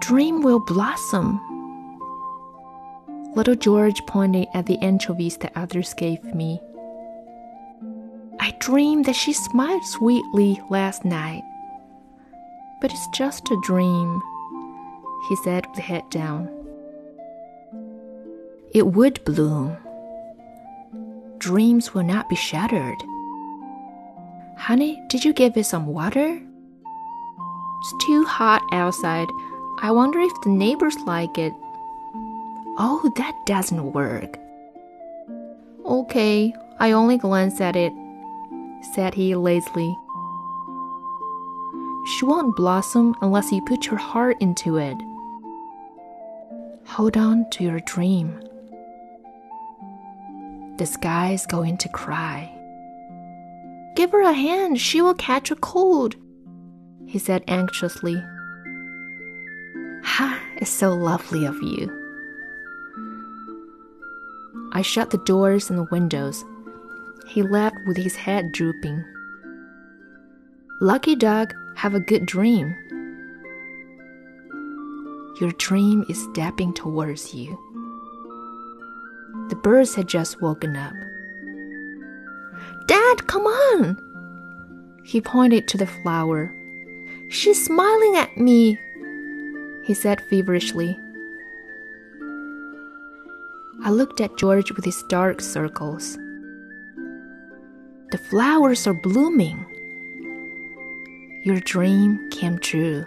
dream will blossom. Little George pointed at the anchovies that others gave me. I dreamed that she smiled sweetly last night. But it's just a dream, he said with head down. It would bloom. Dreams will not be shattered. Honey, did you give it some water? It's too hot outside. I wonder if the neighbors like it. Oh, that doesn't work. Okay, I only glanced at it, said he lazily. She won't blossom unless you put your heart into it. Hold on to your dream. The sky's going to cry. Give her a hand, she will catch a cold, he said anxiously. It's so lovely of you. I shut the doors and the windows. He left with his head drooping. Lucky dog, have a good dream. Your dream is stepping towards you. The birds had just woken up. Dad, come on! He pointed to the flower. She's smiling at me, he said feverishly. I looked at George with his dark circles. The flowers are blooming. Your dream came true.